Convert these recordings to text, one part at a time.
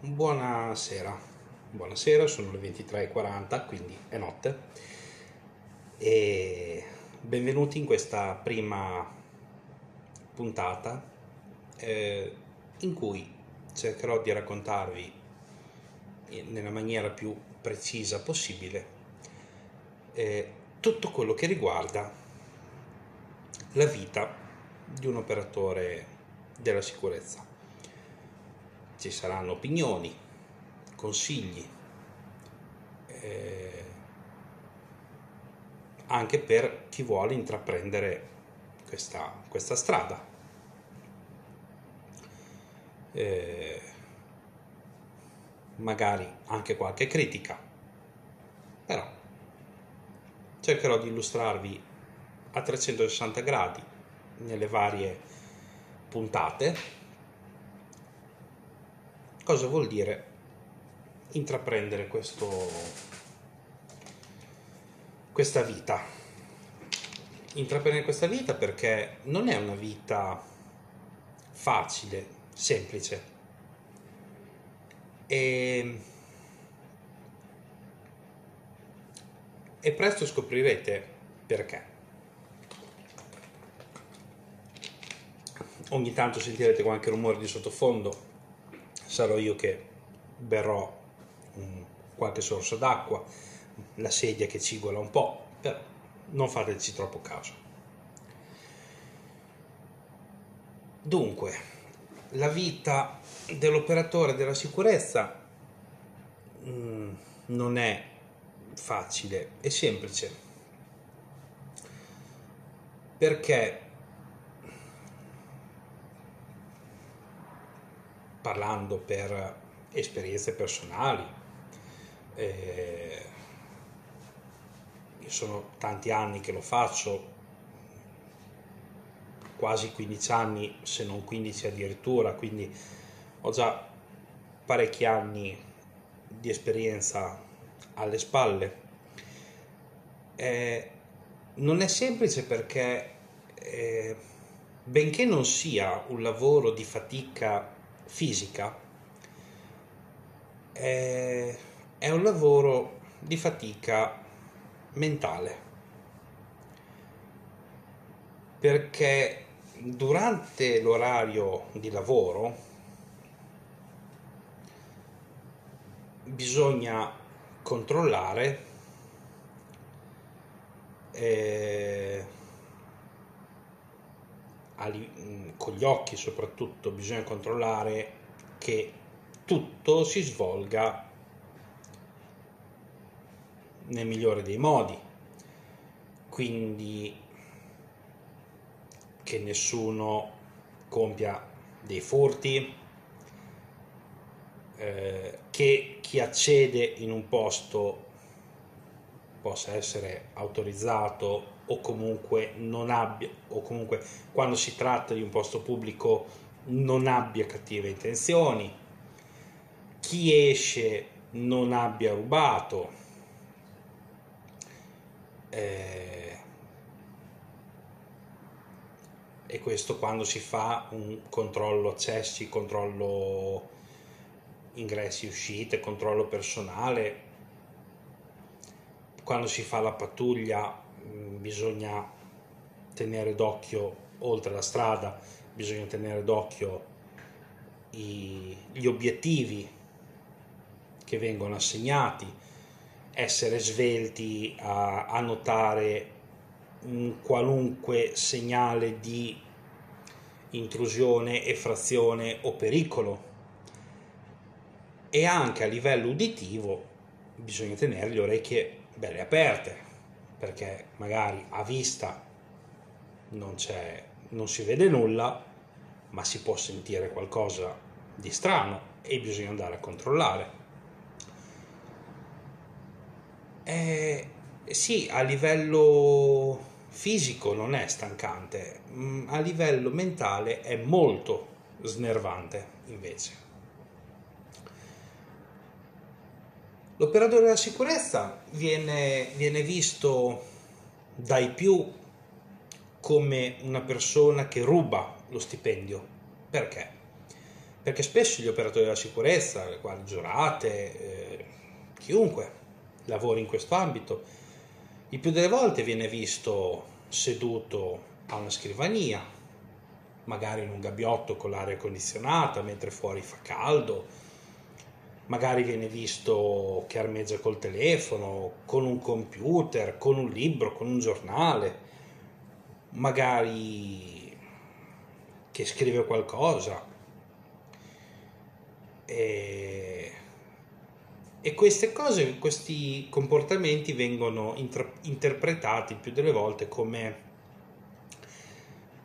Buonasera, buonasera, sono le 23.40, quindi è notte. E benvenuti in questa prima puntata eh, in cui cercherò di raccontarvi nella maniera più precisa possibile eh, tutto quello che riguarda la vita di un operatore della sicurezza ci saranno opinioni, consigli, eh, anche per chi vuole intraprendere questa, questa strada. Eh, magari anche qualche critica, però cercherò di illustrarvi a 360 gradi nelle varie puntate cosa vuol dire intraprendere questo, questa vita. Intraprendere questa vita perché non è una vita facile, semplice. E, e presto scoprirete perché. Ogni tanto sentirete qualche rumore di sottofondo sarò io che berrò qualche sorso d'acqua, la sedia che cigola un po', però non fateci troppo caso. Dunque, la vita dell'operatore della sicurezza mm, non è facile, è semplice, perché parlando per esperienze personali. Eh, sono tanti anni che lo faccio, quasi 15 anni, se non 15 addirittura, quindi ho già parecchi anni di esperienza alle spalle. Eh, non è semplice perché, eh, benché non sia un lavoro di fatica fisica. È, è un lavoro di fatica mentale. Perché durante l'orario di lavoro bisogna controllare eh, con gli occhi soprattutto bisogna controllare che tutto si svolga nel migliore dei modi. Quindi che nessuno compia dei furti eh, che chi accede in un posto possa essere autorizzato o comunque non abbia o comunque quando si tratta di un posto pubblico non abbia cattive intenzioni chi esce non abbia rubato eh, e questo quando si fa un controllo accessi controllo ingressi uscite controllo personale quando si fa la pattuglia bisogna tenere d'occhio oltre la strada, bisogna tenere d'occhio i, gli obiettivi che vengono assegnati, essere svelti a, a notare un qualunque segnale di intrusione, effrazione o pericolo. E anche a livello uditivo bisogna tenere le orecchie belle aperte perché magari a vista non, non si vede nulla, ma si può sentire qualcosa di strano e bisogna andare a controllare. E, sì, a livello fisico non è stancante, mm, a livello mentale è molto snervante invece. L'operatore della sicurezza viene, viene visto dai più come una persona che ruba lo stipendio. Perché? perché spesso gli operatori della sicurezza, quali giurate, eh, chiunque lavori in questo ambito, il più delle volte viene visto seduto a una scrivania, magari in un gabbiotto con l'aria condizionata mentre fuori fa caldo, magari viene visto che armeggia col telefono, con un computer, con un libro, con un giornale, magari che scrive qualcosa. E e queste cose, questi comportamenti vengono inter- interpretati più delle volte come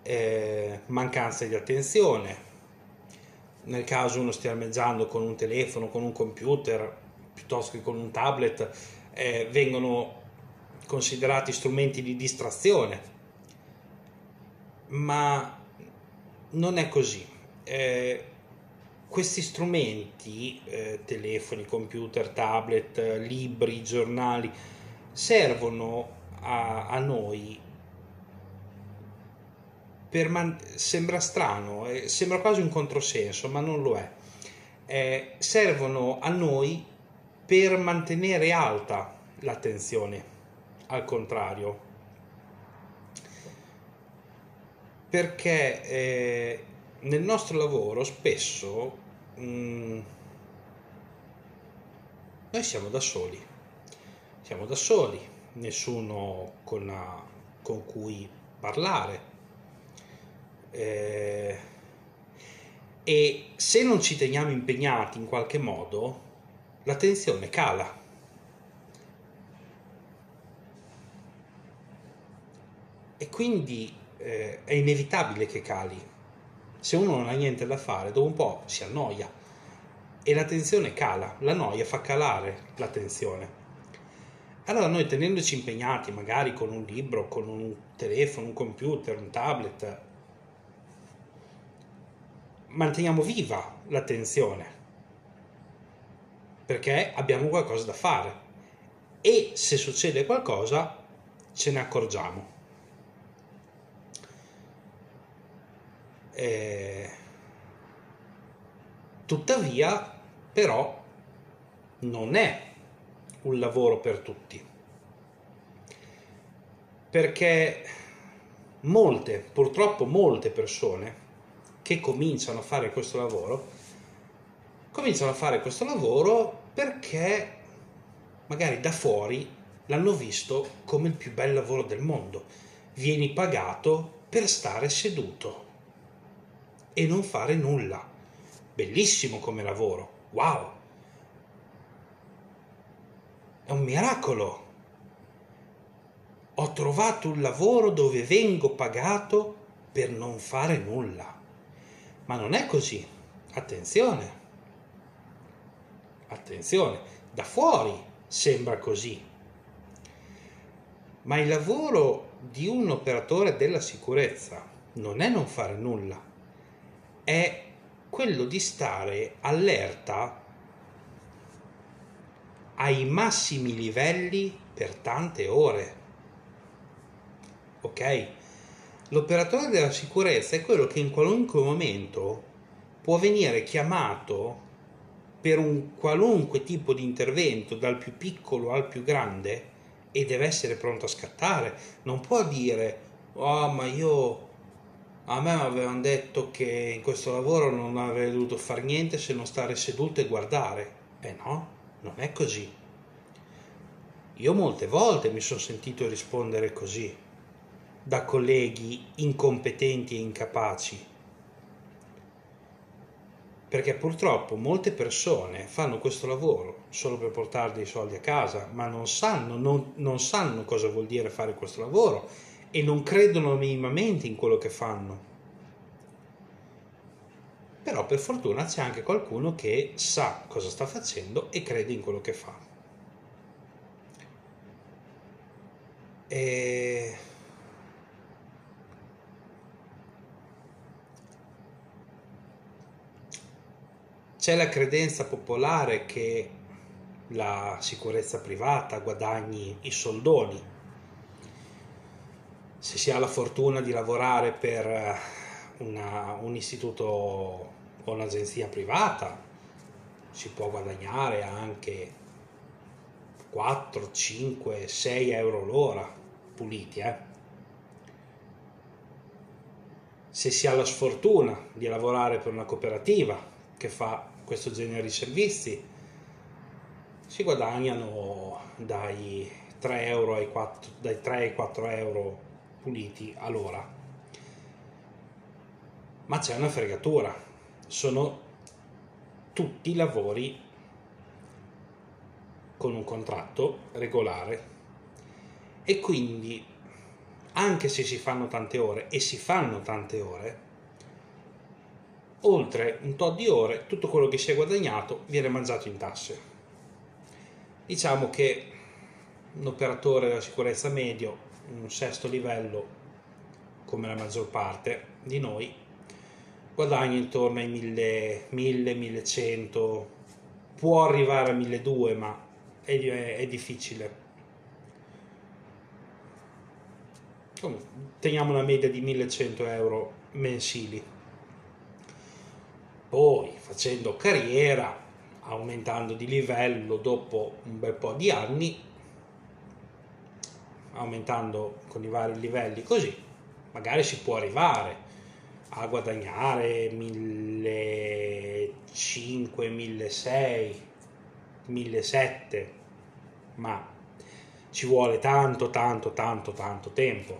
eh, mancanza di attenzione. Nel caso uno stia armeggiando con un telefono, con un computer, piuttosto che con un tablet, eh, vengono considerati strumenti di distrazione. Ma non è così. Eh, questi strumenti, eh, telefoni, computer, tablet, libri, giornali, servono a, a noi man- sembra strano, eh, sembra quasi un controsenso, ma non lo è. Eh, servono a noi per mantenere alta l'attenzione, al contrario. Perché eh, nel nostro lavoro spesso mm, noi siamo da soli, siamo da soli, nessuno con, con cui parlare. Eh, e se non ci teniamo impegnati in qualche modo, la tensione cala. E quindi eh, è inevitabile che cali se uno non ha niente da fare, dopo un po' si annoia e la tensione cala, la noia fa calare la tensione. Allora noi tenendoci impegnati magari con un libro, con un telefono, un computer, un tablet, manteniamo viva la tensione perché abbiamo qualcosa da fare e se succede qualcosa ce ne accorgiamo. Eh, tuttavia, però, non è un lavoro per tutti. Perché molte, purtroppo molte persone che cominciano a fare questo lavoro, cominciano a fare questo lavoro perché magari da fuori l'hanno visto come il più bel lavoro del mondo. Vieni pagato per stare seduto e non fare nulla. Bellissimo come lavoro, wow! È un miracolo. Ho trovato un lavoro dove vengo pagato per non fare nulla. Ma non è così. Attenzione. Attenzione. Da fuori sembra così. Ma il lavoro di un operatore della sicurezza non è non fare nulla è quello di stare allerta ai massimi livelli per tante ore. Ok? L'operatore della sicurezza è quello che in qualunque momento può venire chiamato per un qualunque tipo di intervento, dal più piccolo al più grande, e deve essere pronto a scattare. Non può dire, oh ma io a me avevano detto che in questo lavoro non avrei dovuto fare niente se non stare seduto e guardare. Eh no, non è così. Io molte volte mi sono sentito rispondere così da colleghi incompetenti e incapaci. Perché purtroppo molte persone fanno questo lavoro solo per portare dei soldi a casa, ma non sanno, non, non sanno cosa vuol dire fare questo lavoro e non credono minimamente in quello che fanno. Però per fortuna c'è anche qualcuno che sa cosa sta facendo e crede in quello che fa. E... C'è la credenza popolare che la sicurezza privata guadagni i soldoni se si ha la fortuna di lavorare per eh, una, un istituto o un'agenzia privata si può guadagnare anche 4, 5, 6 euro l'ora puliti. Eh? Se si ha la sfortuna di lavorare per una cooperativa che fa questo genere di servizi, si guadagnano dai 3, euro ai 4, dai 3 ai 4 euro puliti all'ora. Ma c'è una fregatura, sono tutti lavori con un contratto regolare e quindi anche se si fanno tante ore e si fanno tante ore oltre un tot di ore tutto quello che si è guadagnato viene mangiato in tasse diciamo che un operatore della sicurezza medio un sesto livello come la maggior parte di noi guadagna intorno ai 1000 1000 1100 può arrivare a 1200 ma è, è, difficile. Teniamo una media di 1100 euro mensili poi facendo carriera aumentando di livello dopo un bel po' di anni aumentando con i vari livelli così magari si può arrivare a guadagnare 1500 1600 1700 ma ci vuole tanto tanto tanto tanto tempo.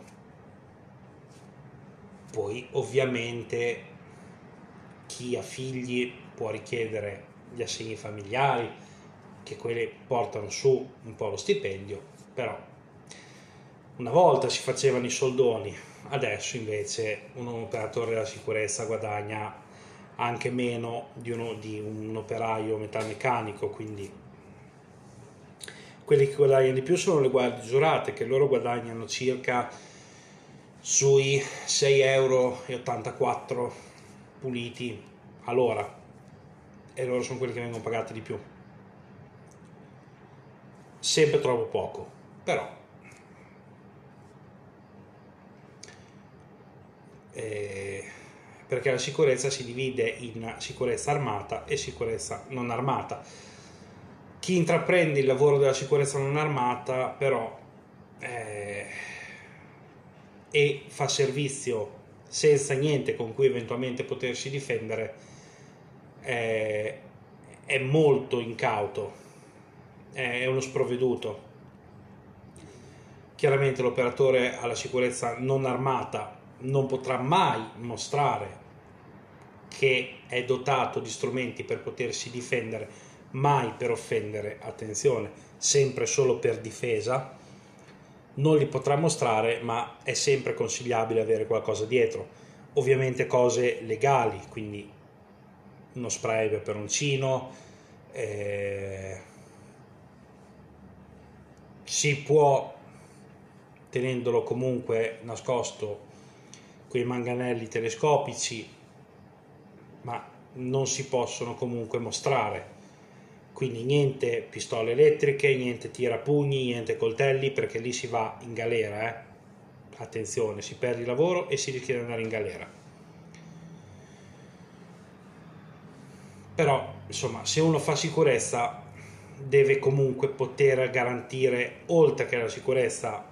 Poi ovviamente chi ha figli può richiedere gli assegni familiari, che quelli portano su un po' lo stipendio, però una volta si facevano i soldoni, adesso invece un operatore della sicurezza guadagna anche meno di, uno, di un operaio metalmeccanico, quindi quelli che guadagnano di più sono le guardie giurate, che loro guadagnano circa sui 6,84 euro puliti all'ora e loro sono quelli che vengono pagati di più. Sempre troppo poco però. Eh, perché la sicurezza si divide in sicurezza armata e sicurezza non armata. Chi intraprende il lavoro della sicurezza non armata però eh, e fa servizio senza niente con cui eventualmente potersi difendere è, è molto incauto, è uno sprovveduto. Chiaramente l'operatore alla sicurezza non armata non potrà mai mostrare che è dotato di strumenti per potersi difendere, mai per offendere, attenzione, sempre solo per difesa non li potrà mostrare, ma è sempre consigliabile avere qualcosa dietro. Ovviamente cose legali, quindi uno spray peperoncino, eh, si può, tenendolo comunque nascosto, quei manganelli telescopici, ma non si possono comunque mostrare quindi niente pistole elettriche, niente tirapugni, niente coltelli, perché lì si va in galera, eh? attenzione, si perde il lavoro e si rischia di andare in galera. Però, insomma, se uno fa sicurezza deve comunque poter garantire, oltre che la sicurezza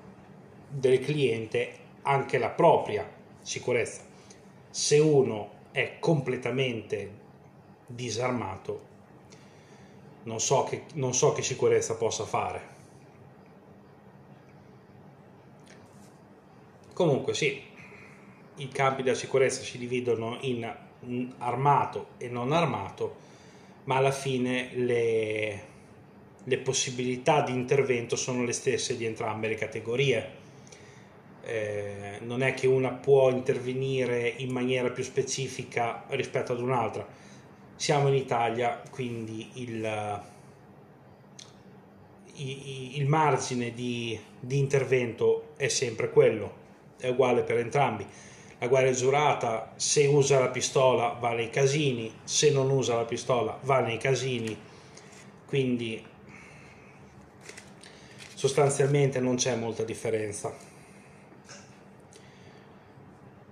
del cliente, anche la propria sicurezza. Se uno è completamente disarmato, non so che, non so che sicurezza possa fare. Comunque sì, i campi della sicurezza si dividono in armato e non armato, ma alla fine le, le possibilità di intervento sono le stesse di entrambe le categorie. Eh, non è che una può intervenire in maniera più specifica rispetto ad un'altra siamo in Italia, quindi il, il margine di, di, intervento è sempre quello, è uguale per entrambi. La guardia giurata, se usa la pistola, va nei casini, se non usa la pistola, va nei casini, quindi sostanzialmente non c'è molta differenza.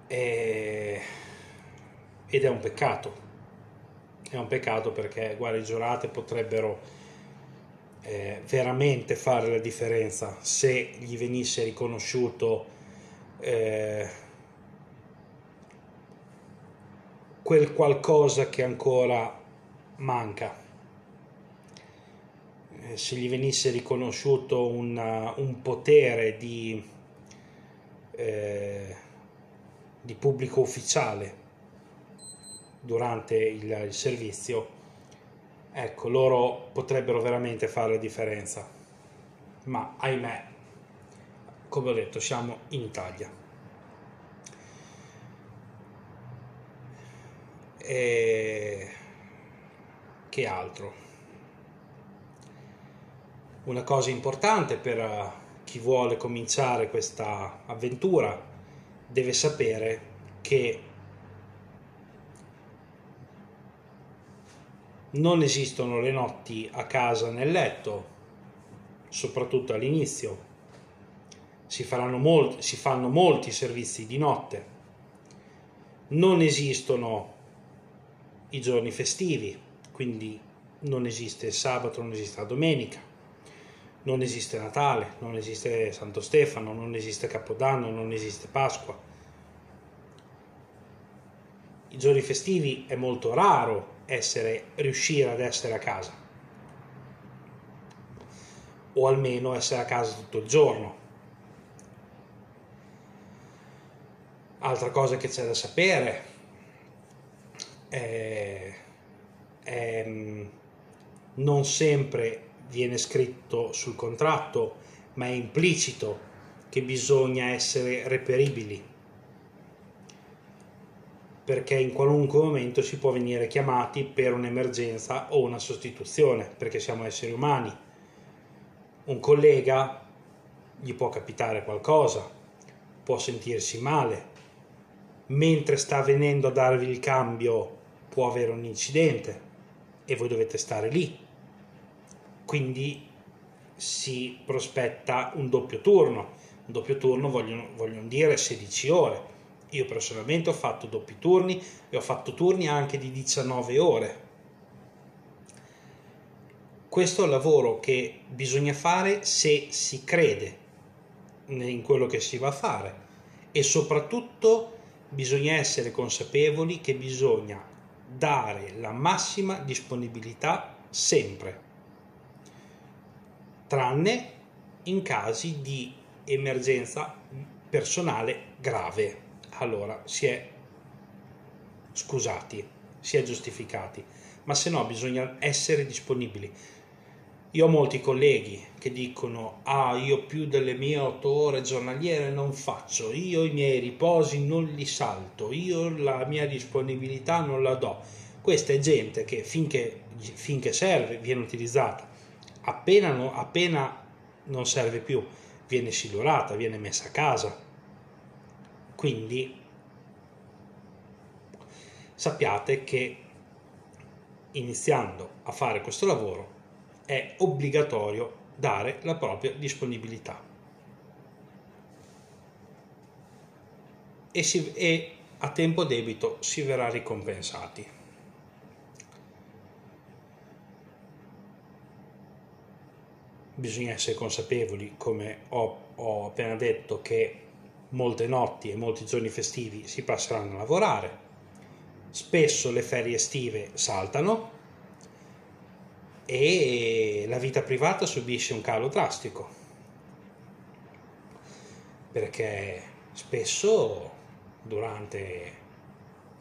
E... Ed è un peccato è un peccato perché guardie giurate potrebbero eh, veramente fare la differenza se gli venisse riconosciuto eh, quel qualcosa che ancora manca. Eh, se gli venisse riconosciuto una, un potere di, eh, di pubblico ufficiale durante il, il servizio, ecco, loro potrebbero veramente fare la differenza. Ma ahimè, come ho detto, siamo in Italia. E che altro? Una cosa importante per chi vuole cominciare questa avventura deve sapere che non esistono le notti a casa nel letto, soprattutto all'inizio. Si, molti, si fanno molti servizi di notte. Non esistono i giorni festivi, quindi non esiste il sabato, non esiste la domenica, non esiste Natale, non esiste Santo Stefano, non esiste Capodanno, non esiste Pasqua. I giorni festivi è molto raro essere, riuscire ad essere a casa o almeno essere a casa tutto il giorno. Altra cosa che c'è da sapere è ehm, non sempre viene scritto sul contratto, ma è implicito che bisogna essere reperibili, perché in qualunque momento si può venire chiamati per un'emergenza o una sostituzione, perché siamo esseri umani. Un collega gli può capitare qualcosa, può sentirsi male, mentre sta venendo a darvi il cambio può avere un incidente e voi dovete stare lì. Quindi si prospetta un doppio turno. Un doppio turno vogliono, vogliono dire 16 ore. Io personalmente ho fatto doppi turni e ho fatto turni anche di 19 ore. Questo è un lavoro che bisogna fare se si crede in quello che si va a fare e soprattutto bisogna essere consapevoli che bisogna dare la massima disponibilità sempre, tranne in casi di emergenza personale grave. Allora si è scusati, si è giustificati, ma se no bisogna essere disponibili. Io ho molti colleghi che dicono: Ah, io più delle mie otto ore giornaliere non faccio, io i miei riposi non li salto, io la mia disponibilità non la do. Questa è gente che finché, finché serve viene utilizzata, appena, appena non serve più viene silurata, viene messa a casa. Quindi sappiate che iniziando a fare questo lavoro è obbligatorio dare la propria disponibilità. E, si, e a tempo debito si verrà ricompensati. Bisogna essere consapevoli, come ho, ho appena detto, che molte notti e molti giorni festivi si passeranno a lavorare. Spesso le ferie estive saltano e la vita privata subisce un calo drastico perché spesso durante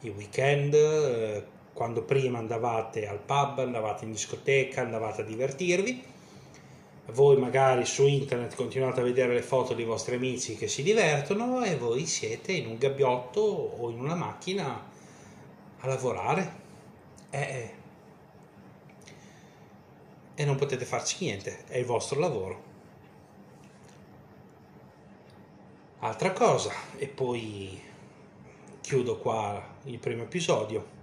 i weekend quando prima andavate al pub, andavate in discoteca, andavate a divertirvi voi magari su internet continuate a vedere le foto dei vostri amici che si divertono e voi siete in un gabbiotto o in una macchina a lavorare. Eh, e non potete farci niente, è il vostro lavoro. Altra cosa, e poi chiudo qua il primo episodio.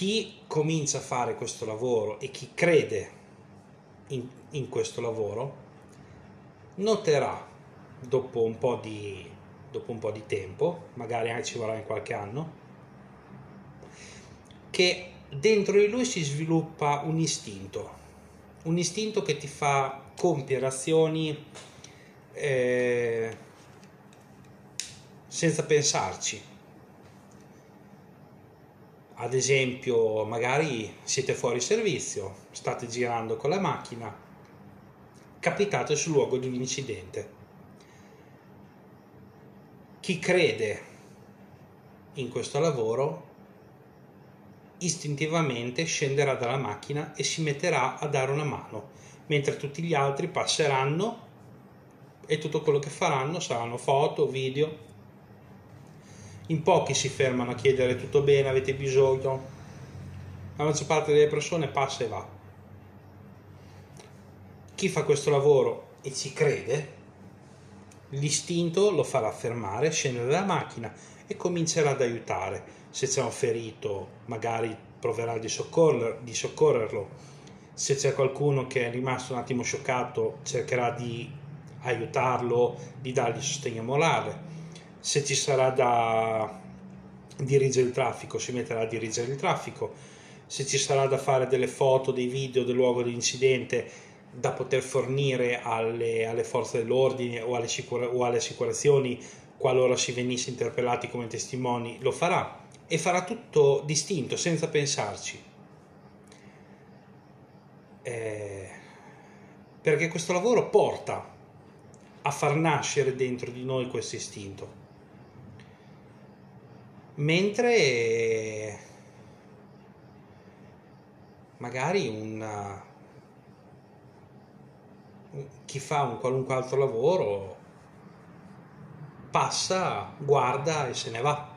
Chi comincia a fare questo lavoro e chi crede in, in questo lavoro noterà dopo un po' di, dopo un po' di tempo, magari anche ci vorrà in qualche anno, che dentro di lui si sviluppa un istinto, un istinto che ti fa compiere azioni eh, senza pensarci. Ad esempio, magari siete fuori servizio, state girando con la macchina, capitate sul luogo di un incidente. Chi crede in questo lavoro istintivamente scenderà dalla macchina e si metterà a dare una mano, mentre tutti gli altri passeranno e tutto quello che faranno saranno foto, video. In pochi si fermano a chiedere tutto bene, avete bisogno. La maggior parte delle persone passa e va. Chi fa questo lavoro e ci crede, l'istinto lo farà fermare, scendere dalla macchina e comincerà ad aiutare se c'è un ferito magari proverà di, soccorrer, di soccorrerlo, se c'è qualcuno che è rimasto un attimo scioccato cercherà di aiutarlo, di dargli sostegno morale, se ci sarà da dirigere il traffico si metterà a dirigere il traffico, se ci sarà da fare delle foto, dei video del luogo dell'incidente da poter fornire alle, alle forze dell'ordine o alle, sicura, o alle assicurazioni qualora si venisse interpellati come testimoni, lo farà e farà tutto distinto, senza pensarci. Eh, perché questo lavoro porta a far nascere dentro di noi questo istinto. Mentre magari una, chi fa un qualunque altro lavoro passa, guarda e se ne va.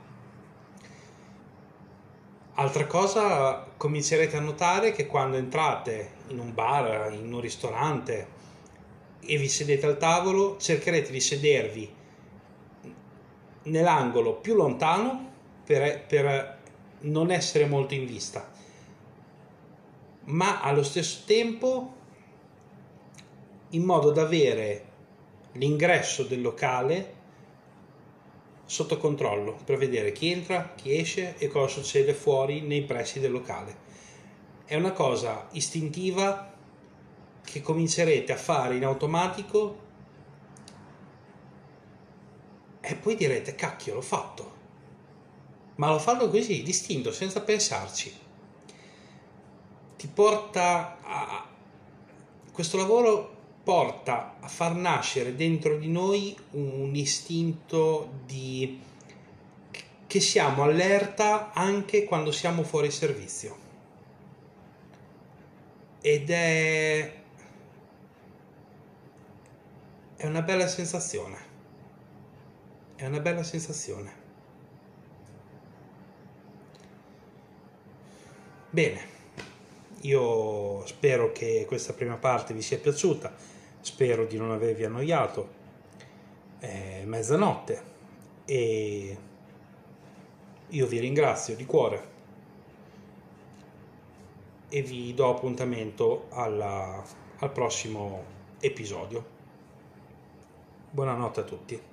Altra cosa comincerete a notare che quando entrate in un bar, in un ristorante e vi sedete al tavolo, cercherete di sedervi nell'angolo più lontano per, per non essere molto in vista, ma allo stesso tempo in modo da avere l'ingresso del locale sotto controllo per vedere chi entra, chi esce e cosa succede fuori nei pressi del locale. È una cosa istintiva che comincerete a fare in automatico e poi direte cacchio l'ho fatto ma l'ho fatto così distinto senza pensarci ti porta a questo lavoro porta a far nascere dentro di noi un istinto di che siamo allerta anche quando siamo fuori servizio. Ed è è una bella sensazione. È una bella sensazione. Bene, io spero che questa prima parte vi sia piaciuta spero di non avervi annoiato. È mezzanotte e io vi ringrazio di cuore e vi do appuntamento alla, al prossimo episodio. Buonanotte a tutti.